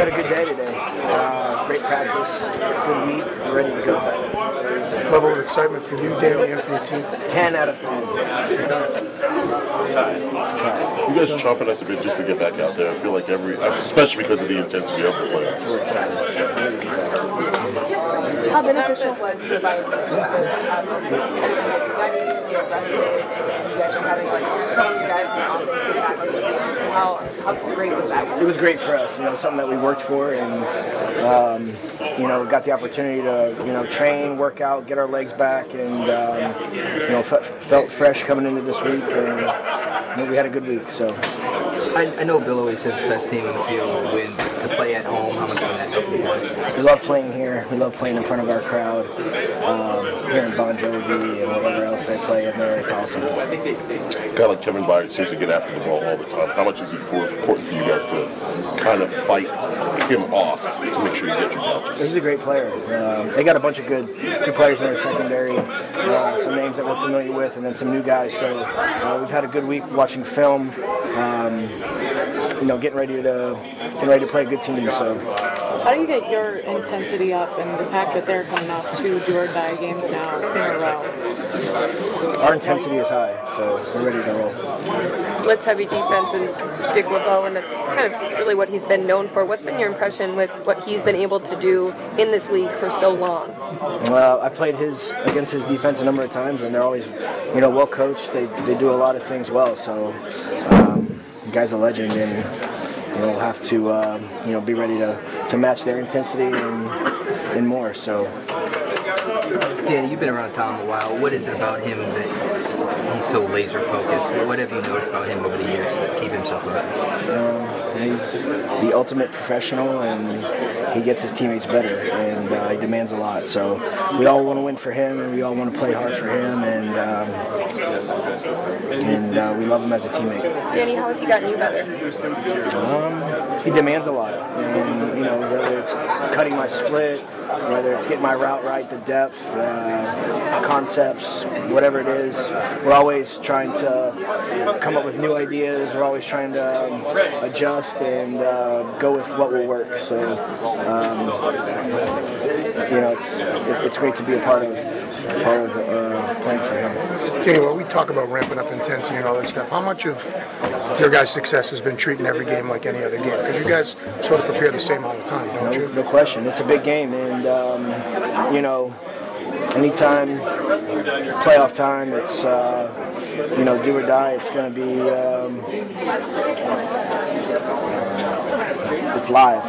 had a good day today. Uh, great practice, good week, we're ready to go. Level of excitement for you, Danny, and for your team? 10 out of 10. You guys chomping at the bit just to get back out there. I feel like every, especially because of the intensity of the play. We're excited. Ready to go. How beneficial was the bye week? Just um, you get rested, you guys are having like you guys on offense get back on the field. How how great was that? It was great for us, you know, something that we worked for, and um, you know, got the opportunity to, you know, train, work out, get our legs back, and um, you know, fe- felt fresh coming into this week, and you know, we had a good week. So I, I know Bill always says the best team on the field will win. To play at home, how much can that help you guys? We love playing here. We love playing in front of our crowd. Um, here in Bon Jovi and whatever else they play in there, it's awesome. A guy like Kevin Byard seems to get after the ball all the time. How much is it for, important for you guys to kind of fight him off to make sure you get your touches? He's a great player. Um, they got a bunch of good, good players in their secondary, uh, some names that we're familiar with, and then some new guys. So uh, we've had a good week watching film. Um, you know, getting ready to getting ready to play a good team. So How do you get your intensity up and the fact that they're coming off two do or die games now in a row? our intensity is high. So we're ready to roll. Blitz heavy defense and Dick LeBeau, and that's kind of really what he's been known for. What's been your impression with what he's been able to do in this league for so long? Well, I played his against his defense a number of times, and they're always, you know, well coached. They, they do a lot of things well. So, um, the guy's a legend, and you know, have to, um, you know, be ready to, to match their intensity and and more. So, Danny, you've been around Tom a while. What is it about him that he's so laser focused? What have you noticed about him over the years to keep himself focused? um, he's the ultimate professional, and he gets his teammates better, and uh, he demands a lot. So, we all want to win for him, and we all want to play hard for him, and um, and uh, we love him as a teammate. Danny, how has he gotten you better? Um, he demands a lot. And, you know, whether it's cutting my split, whether it's getting my route right, the depth, uh, concepts, whatever it is, we're always trying to come up with new ideas. We're always trying to um, adjust and uh, go with what will work. So, um, you know, it's it, it's great to be a part of part of uh, playing for him. We talk about ramping up intensity and all that stuff, how much of your guys' success has been treating every game like any other game? Because you guys sort of prepare the same all the time, don't No, you? no question. It's a big game, and um, you know, anytime playoff time, it's uh, you know do or die. It's going to be um, it's live.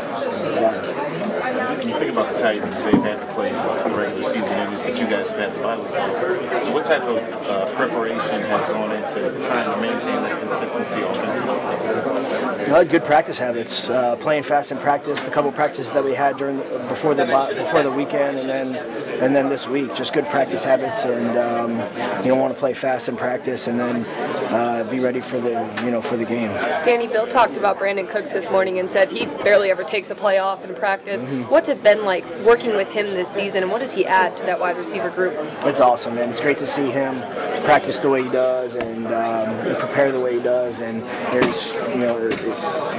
It's live. When you think about the Titans, they've had to play since the regular season ended, but you guys have had the Bible So what type of uh, preparation has gone into trying to maintain that consistency offensively? No, good practice habits. Uh, playing fast in practice. The couple practices that we had during before the before the weekend, and then and then this week, just good practice habits. And um, you don't want to play fast in practice, and then uh, be ready for the you know for the game. Danny, Bill talked about Brandin Cooks this morning and said he barely ever takes a play off in practice. Mm-hmm. What's it been like working with him this season, and what does he add to that wide receiver group? It's awesome, man. It's great to see him practice the way he does and, um, and prepare the way he does. And there's, you know,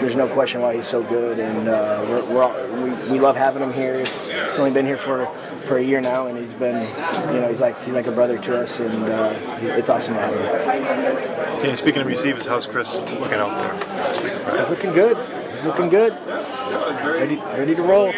there's no question why he's so good. And uh, we're, we're all, we, we love having him here. It's, he's only been here for, for a year now, and he's been, you know, he's like he's like a brother to us, and uh, he's, it's awesome to have him. Danny, speaking of receivers, how's Chris looking out there? He's looking good. He's looking good. Ready, ready to roll.